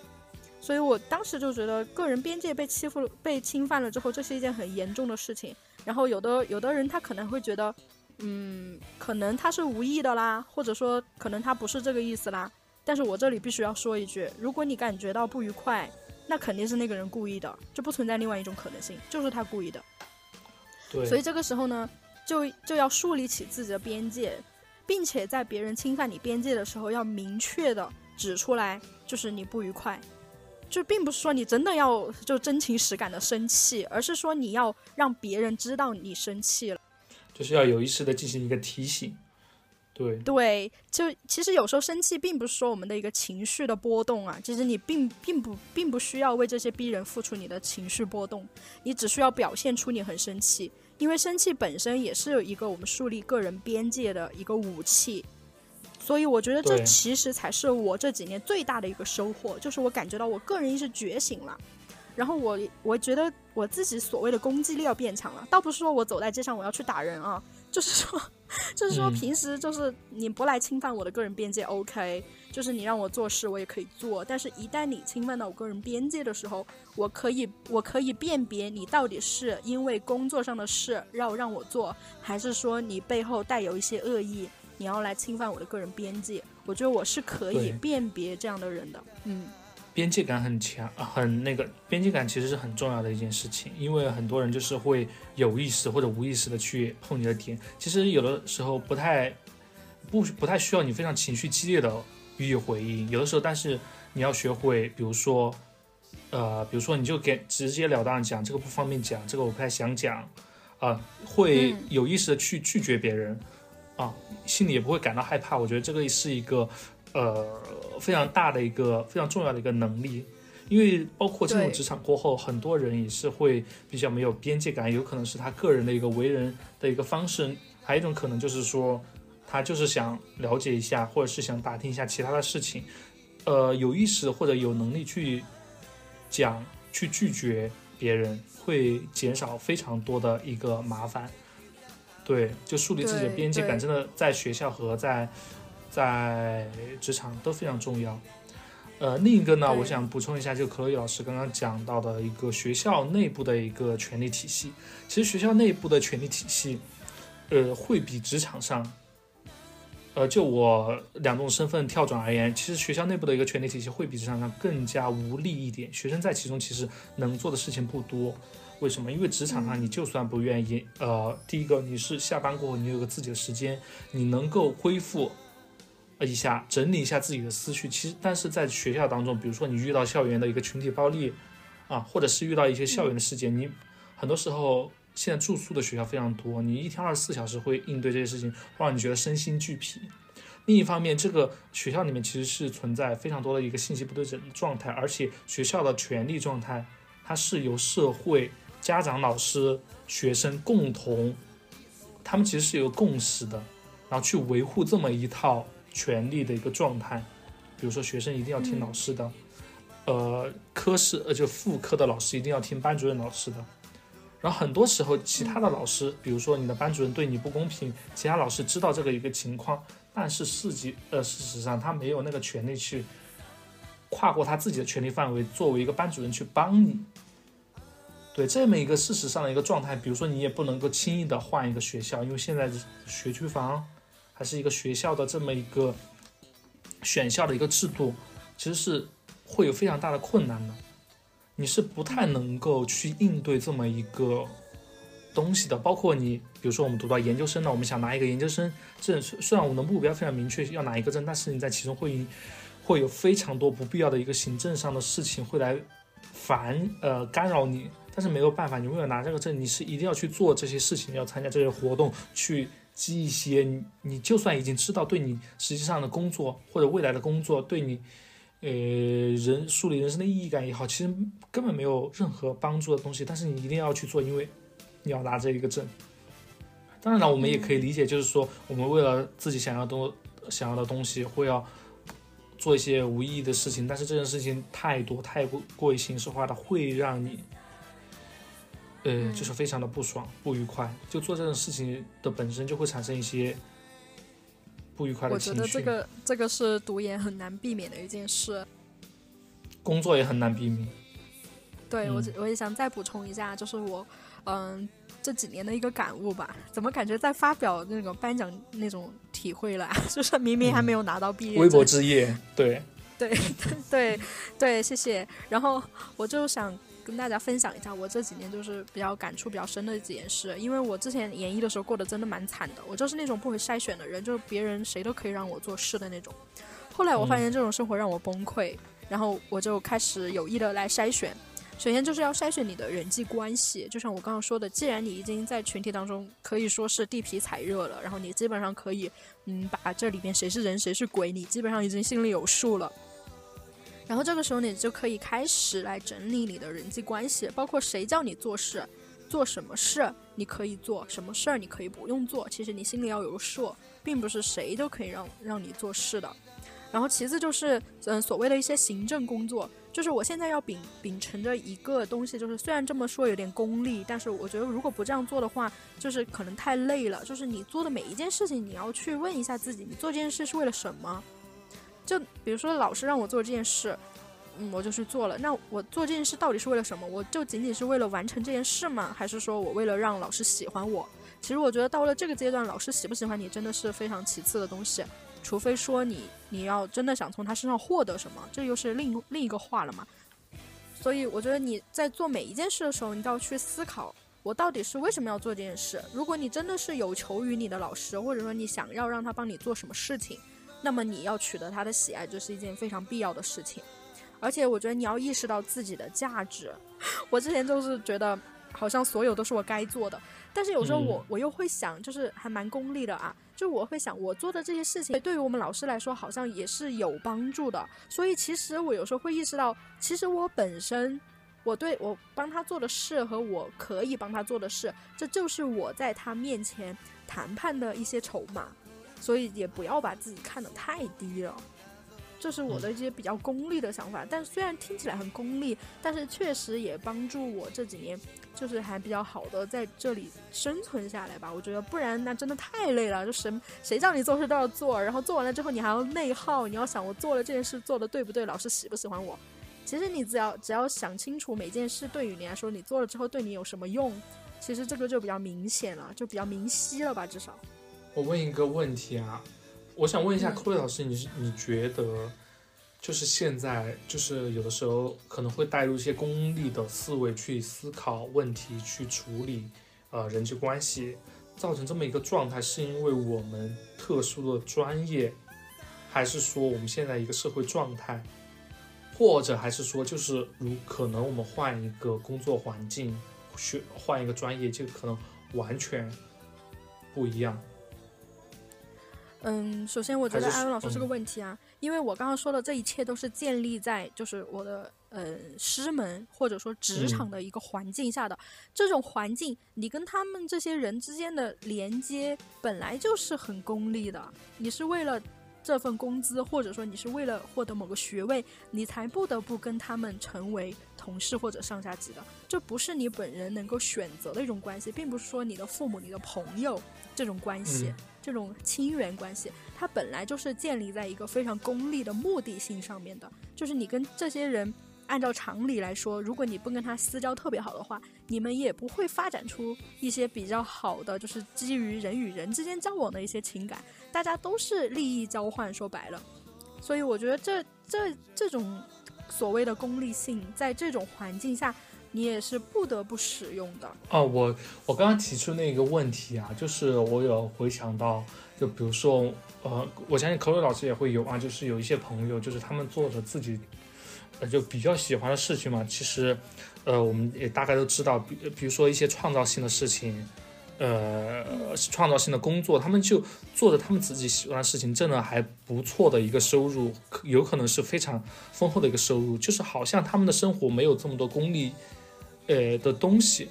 所以我当时就觉得个人边界被欺负、被侵犯了之后，这是一件很严重的事情。然后有的有的人他可能会觉得，嗯，可能他是无意的啦，或者说可能他不是这个意思啦。但是我这里必须要说一句，如果你感觉到不愉快，那肯定是那个人故意的，就不存在另外一种可能性，就是他故意的。对。所以这个时候呢，就就要树立起自己的边界。并且在别人侵犯你边界的时候，要明确的指出来，就是你不愉快，就并不是说你真的要就真情实感的生气，而是说你要让别人知道你生气了，就是要有意识的进行一个提醒。对对，就其实有时候生气并不是说我们的一个情绪的波动啊，其实你并并不并不需要为这些逼人付出你的情绪波动，你只需要表现出你很生气。因为生气本身也是一个我们树立个人边界的一个武器，所以我觉得这其实才是我这几年最大的一个收获，就是我感觉到我个人意识觉醒了，然后我我觉得我自己所谓的攻击力要变强了，倒不是说我走在街上我要去打人啊。就是说，就是说，平时就是你不来侵犯我的个人边界，OK，就是你让我做事，我也可以做。但是，一旦你侵犯到我个人边界的时候，我可以，我可以辨别你到底是因为工作上的事要让我做，还是说你背后带有一些恶意，你要来侵犯我的个人边界。我觉得我是可以辨别这样的人的，嗯。边界感很强，很那个边界感其实是很重要的一件事情，因为很多人就是会有意识或者无意识的去碰你的点，其实有的时候不太不不太需要你非常情绪激烈的予以回应，有的时候，但是你要学会，比如说，呃，比如说你就给直截了当的讲，这个不方便讲，这个我不太想讲，啊，会有意识的去拒绝别人，啊，心里也不会感到害怕，我觉得这个是一个。呃，非常大的一个非常重要的一个能力，因为包括进入职场过后，很多人也是会比较没有边界感，有可能是他个人的一个为人的一个方式，还有一种可能就是说，他就是想了解一下，或者是想打听一下其他的事情，呃，有意识或者有能力去讲去拒绝别人，会减少非常多的一个麻烦。对，就树立自己的边界感，真的在学校和在。在职场都非常重要，呃，另一个呢，我想补充一下，就可乐老师刚刚讲到的一个学校内部的一个权力体系。其实学校内部的权力体系，呃，会比职场上，呃，就我两种身份跳转而言，其实学校内部的一个权力体系会比职场上更加无力一点。学生在其中其实能做的事情不多。为什么？因为职场上你就算不愿意，呃，第一个你是下班过后你有个自己的时间，你能够恢复一下，整理一下自己的思绪。其实，但是在学校当中，比如说你遇到校园的一个群体暴力啊，或者是遇到一些校园的事件，你很多时候现在住宿的学校非常多，你一天二十四小时会应对这些事情，会让你觉得身心俱疲。另一方面，这个学校里面其实是存在非常多的一个信息不对称状态，而且学校的权力状态，它是由社会、家长、老师、学生共同，他们其实是有共识的，然后去维护这么一套权利的一个状态。比如说，学生一定要听老师的，呃，科室呃就副科的老师一定要听班主任老师的。然后很多时候，其他的老师，比如说你的班主任对你不公平，其他老师知道这个一个情况，但是事实呃事实上他没有那个权利去跨过他自己的权利范围，作为一个班主任去帮你。对这么一个事实上的一个状态，比如说你也不能够轻易的换一个学校，因为现在学区房还是一个学校的这么一个选校的一个制度，其实是会有非常大的困难的。你是不太能够去应对这么一个东西的。包括你，比如说我们读到研究生了，我们想拿一个研究生证，虽然我们的目标非常明确要拿一个证，但是你在其中会会有非常多不必要的一个行政上的事情会来烦呃干扰你。但是没有办法，你为了拿这个证，你是一定要去做这些事情，要参加这些活动，去积一些你你就算已经知道对你实际上的工作或者未来的工作对你。呃，人树立人生的意义感也好，其实根本没有任何帮助的东西，但是你一定要去做，因为你要拿这一个证。当然了，我们也可以理解，就是说，我们为了自己想要东想要的东西，会要做一些无意义的事情，但是这件事情太多太过过于形式化的，会让你，呃，就是非常的不爽、不愉快。就做这种事情的本身就会产生一些。不愉快的情绪。我觉得这个这个是读研很难避免的一件事，工作也很难避免。对嗯我我也想再补充一下，就是我嗯这几年的一个感悟吧。怎么感觉在发表那个颁奖那种体会了啊？就是明明还没有拿到毕业证，微博之夜，对，对 对对，谢谢。然后我就想跟大家分享一下我这几年就是比较感触比较深的几件事，因为我之前研一的时候过得真的蛮惨的，我就是那种不会筛选的人，就是别人谁都可以让我做事的那种。后来我发现这种生活让我崩溃，然后我就开始有意的来筛选。首先就是要筛选你的人际关系，就像我刚刚说的，既然你已经在群体当中可以说是地皮踩热了，然后你基本上可以，嗯，把这里边谁是人谁是鬼，你基本上已经心里有数了。然后这个时候你就可以开始来整理你的人际关系，包括谁叫你做事，做什么事你可以做，什么事儿你可以不用做，其实你心里要有数，并不是谁都可以让让你做事的。然后其次就是，嗯，所谓的一些行政工作，就是我现在要秉秉承着一个东西，就是虽然这么说有点功利，但是我觉得如果不这样做的话，就是可能太累了。就是你做的每一件事情，你要去问一下自己，你做这件事是为了什么？就比如说老师让我做这件事，嗯，我就去做了。那我做这件事到底是为了什么？我就仅仅是为了完成这件事吗？还是说我为了让老师喜欢我？其实我觉得到了这个阶段，老师喜不喜欢你真的是非常其次的东西。除非说你你要真的想从他身上获得什么，这又是另另一个话了嘛。所以我觉得你在做每一件事的时候，你都要去思考，我到底是为什么要做这件事。如果你真的是有求于你的老师，或者说你想要让他帮你做什么事情，那么你要取得他的喜爱，就是一件非常必要的事情。而且我觉得你要意识到自己的价值。我之前就是觉得好像所有都是我该做的，但是有时候我、嗯我又会想，就是还蛮功利的啊。就我会想，我做的这些事情对于我们老师来说，好像也是有帮助的。所以其实我有时候会意识到，其实我本身，我对我帮他做的事和我可以帮他做的事，这就是我在他面前谈判的一些筹码。所以也不要把自己看得太低了。这是我的一些比较功利的想法。但虽然听起来很功利，但是确实也帮助我这几年就是还比较好的在这里生存下来吧。我觉得不然那真的太累了，就谁谁叫你做事都要做，然后做完了之后你还要内耗，你要想我做了这件事做的对不对，老师喜不喜欢我。其实你只要只要想清楚每件事对于你来说，你做了之后对你有什么用，其实这个就比较明显了，就比较明晰了吧，至少。我问一个问题啊，我想问一下寇丽老师，你是你觉得，就是现在就是有的时候可能会带入一些功利的思维去思考问题，去处理呃人际关系，造成这么一个状态，是因为我们特殊的专业，还是说我们现在一个社会状态？或者还是说，就是如可能我们换一个工作环境，学换一个专业，就可能完全不一样。嗯，首先我觉得安文老师这个问题啊，因为我刚刚说的这一切都是建立在就是我的呃师门或者说职场的一个环境下的，这种环境你跟他们这些人之间的连接本来就是很功利的，你是为了。这份工资，或者说你是为了获得某个学位，你才不得不跟他们成为同事或者上下级的。这不是你本人能够选择的一种关系，并不是说你的父母、你的朋友这种关系，这种亲缘关系，它本来就是建立在一个非常功利的目的性上面的，就是你跟这些人。按照常理来说，如果你不跟他私交特别好的话，你们也不会发展出一些比较好的，就是基于人与人之间交往的一些情感。大家都是利益交换，说白了，所以我觉得这这这种所谓的功利性，在这种环境下，你也是不得不使用的。哦，我我刚刚提出那个问题啊，就是我有回想到，就比如说，呃，我相信口语老师也会有啊，就是有一些朋友，就是他们做着自己。呃就比较喜欢的事情嘛，其实，呃，我们也大概都知道，比比如说一些创造性的事情，呃，创造性的工作，他们就做着他们自己喜欢的事情，挣了还不错的一个收入，有可能是非常丰厚的一个收入，就是好像他们的生活没有这么多功利，呃的东西，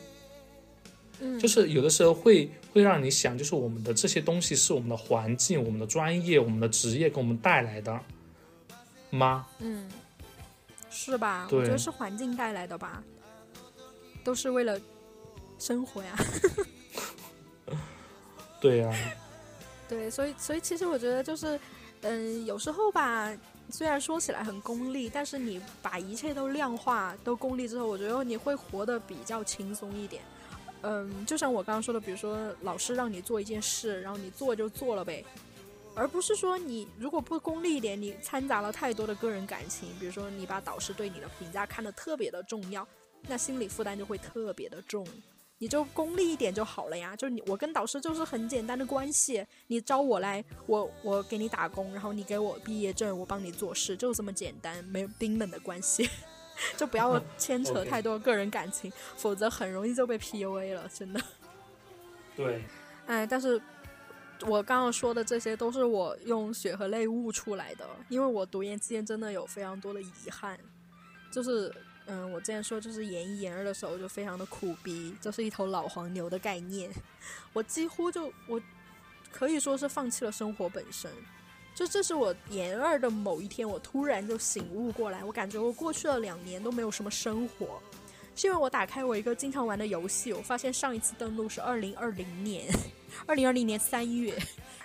嗯，就是有的时候会会让你想，就是我们的这些东西是我们的环境、我们的专业、我们的职业给我们带来的吗？嗯。是吧？我觉得是环境带来的吧，都是为了生活呀。对呀。对，所以所以其实我觉得就是，嗯，有时候吧，虽然说起来很功利，但是你把一切都量化、都功利之后，我觉得你会活得比较轻松一点。嗯，就像我刚刚说的，比如说老师让你做一件事，然后你做就做了呗。而不是说你如果不功利一点，你掺杂了太多的个人感情，比如说你把导师对你的评价看得特别的重要，那心理负担就会特别的重。你就功利一点就好了呀，就是你我跟导师就是很简单的关系，你招我来，我我给你打工，然后你给我毕业证，我帮你做事，就这么简单，没有冰冷的关系，就不要 牵扯太多个人感情，否则很容易就被 PUA 了，真的。对。哎，但是。我刚刚说的这些都是我用血和泪悟出来的，因为我读研期间真的有非常多的遗憾，就是，嗯，我之前说就是研一研二的时候就非常的苦逼，就是一头老黄牛的概念，我几乎就我可以说是放弃了生活本身，就这是我研二的某一天，我突然就醒悟过来，我感觉我过去了两年都没有什么生活。是因为我打开我一个经常玩的游戏，我发现上一次登录是二零二零年，二零二零年三月，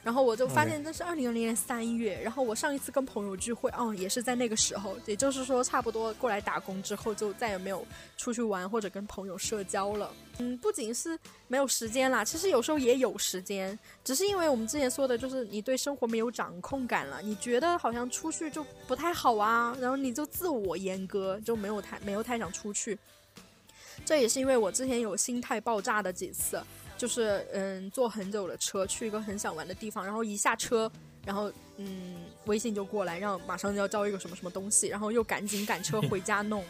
然后我就发现这是二零二零年三月，然后我上一次跟朋友聚会，哦，也是在那个时候，也就是说差不多过来打工之后就再也没有出去玩或者跟朋友社交了。嗯，不仅是没有时间啦，其实有时候也有时间，只是因为我们之前说的就是你对生活没有掌控感了，你觉得好像出去就不太好啊，然后你就自我阉割，就没有太没有太想出去。这也是因为我之前有心态爆炸的几次，就是嗯坐很久的车去一个很想玩的地方，然后一下车，然后嗯微信就过来，让马上就要交一个什么什么东西，然后又赶紧赶车回家弄，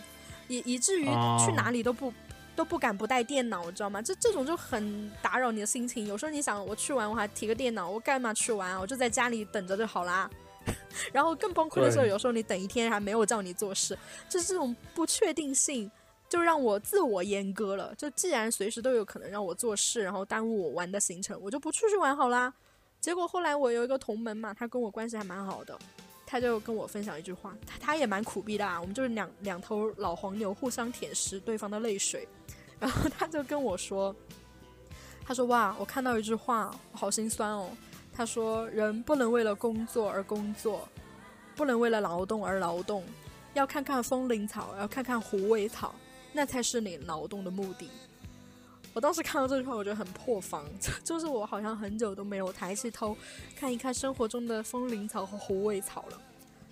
以以至于去哪里都不都不敢不带电脑，知道吗？这这种就很打扰你的心情。有时候你想我去玩我还提个电脑，我干嘛去玩？我就在家里等着就好啦。然后更崩溃的时候，有时候你等一天还没有叫你做事，就是这种不确定性。就让我自我阉割了。就既然随时都有可能让我做事，然后耽误我玩的行程，我就不出去玩好啦。结果后来我有一个同门嘛，他跟我关系还蛮好的，他就跟我分享一句话，他他也蛮苦逼的啊，我们就是两两头老黄牛互相舔舐对方的泪水，然后他就跟我说，他说哇，我看到一句话，好心酸哦。他说人不能为了工作而工作，不能为了劳动而劳动，要看看风铃草，要看看虎尾草，那才是你劳动的目的。我当时看到这句话，我觉得很破防，就是我好像很久都没有抬起头看一看生活中的风铃草和虎尾草了。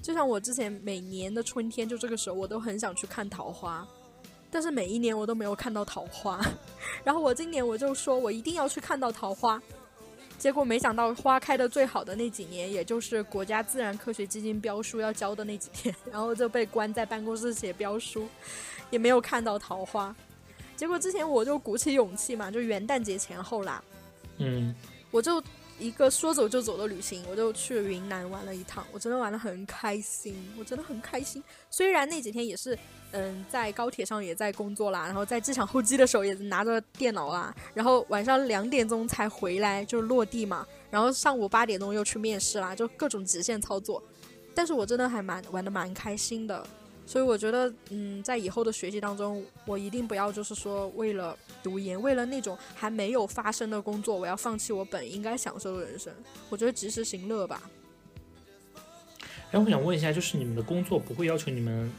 就像我之前每年的春天就这个时候，我都很想去看桃花，但是每一年我都没有看到桃花。然后我今年我就说我一定要去看到桃花，结果没想到花开的最好的那几年，也就是国家自然科学基金标书要交的那几天，然后就被关在办公室写标书，也没有看到桃花。结果之前我就鼓起勇气嘛，就元旦节前后啦，嗯，我就一个说走就走的旅行，我就去云南玩了一趟，我真的玩的很开心，我真的很开心。虽然那几天也是，嗯，在高铁上也在工作啦，然后在机场候机的时候也拿着电脑啦，然后晚上两点钟才回来就落地嘛，然后上午八点钟又去面试啦，就各种极限操作，但是我真的还蛮玩的蛮开心的。所以我觉得，嗯，在以后的学习当中，我一定不要就是说为了读研，为了那种还没有发生的工作，我要放弃我本应该享受的人生。我觉得及时行乐吧。哎，我想问一下，就是你们的工作不会要求你们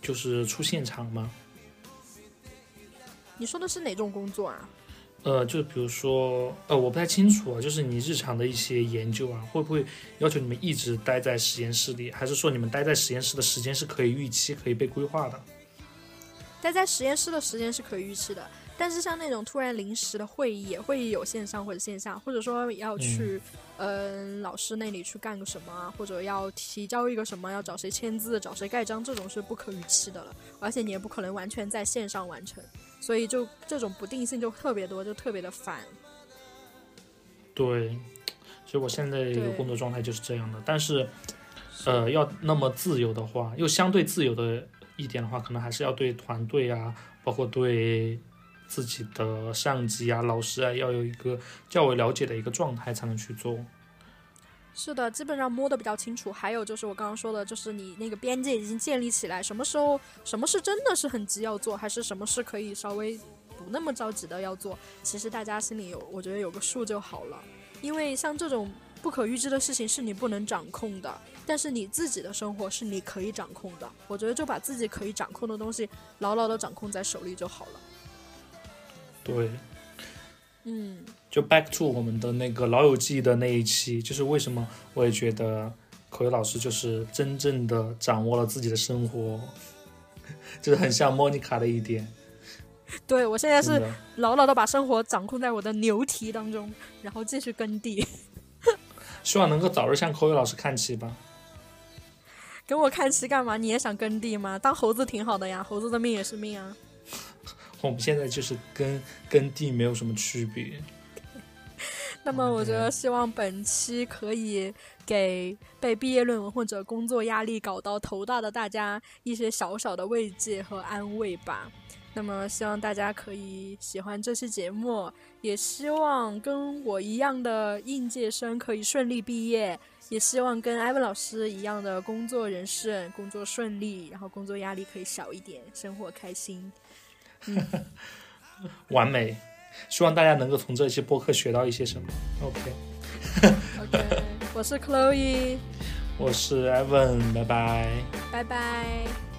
就是出现场吗？你说的是哪种工作啊？呃，就比如说，呃，我不太清楚啊，就是你日常的一些研究啊，会不会要求你们一直待在实验室里，还是说你们待在实验室的时间是可以预期、可以被规划的？待在实验室的时间是可以预期的，但是像那种突然临时的会议，会议有线上或者线下，或者说要去，嗯，老师那里去干个什么啊，或者要提交一个什么，要找谁签字、找谁盖章，这种是不可预期的了，而且你也不可能完全在线上完成。所以就这种不定性就特别多，就特别的烦。对，其实我现在一个工作状态就是这样的。但是，呃，要那么自由的话，又相对自由的一点的话，可能还是要对团队啊，包括对自己的上级啊、老师啊，要有一个较为了解的一个状态才能去做。是的，基本上摸得比较清楚。还有就是我刚刚说的，就是你那个边界已经建立起来，什么时候什么事真的是很急要做，还是什么事可以稍微不那么着急的要做，其实大家心里有，我觉得有个数就好了。因为像这种不可预知的事情是你不能掌控的，但是你自己的生活是你可以掌控的。我觉得就把自己可以掌控的东西牢牢的掌控在手里就好了。对。嗯，就 back to 我们的那个老友记的那一期，就是为什么我也觉得口语老师就是真正的掌握了自己的生活，就是很像莫妮卡的一点。对我现在是牢牢的把生活掌控在我的牛蹄当中，然后继续耕地。希望能够早日向口语老师看齐吧。跟我看齐干嘛？你也想耕地吗？当猴子挺好的呀，猴子的命也是命啊。我们现在就是跟耕地没有什么区别。那么，我觉得希望本期可以给被毕业论文或者工作压力搞到头大的大家一些小小的慰藉和安慰吧。那么，希望大家可以喜欢这期节目，也希望跟我一样的应届生可以顺利毕业，也希望跟艾文老师一样的工作人士工作顺利，然后工作压力可以小一点，生活开心。完美，希望大家能够从这期播客学到一些什么。OK，OK，我是 Chloe，我是 Evan，拜拜，拜拜。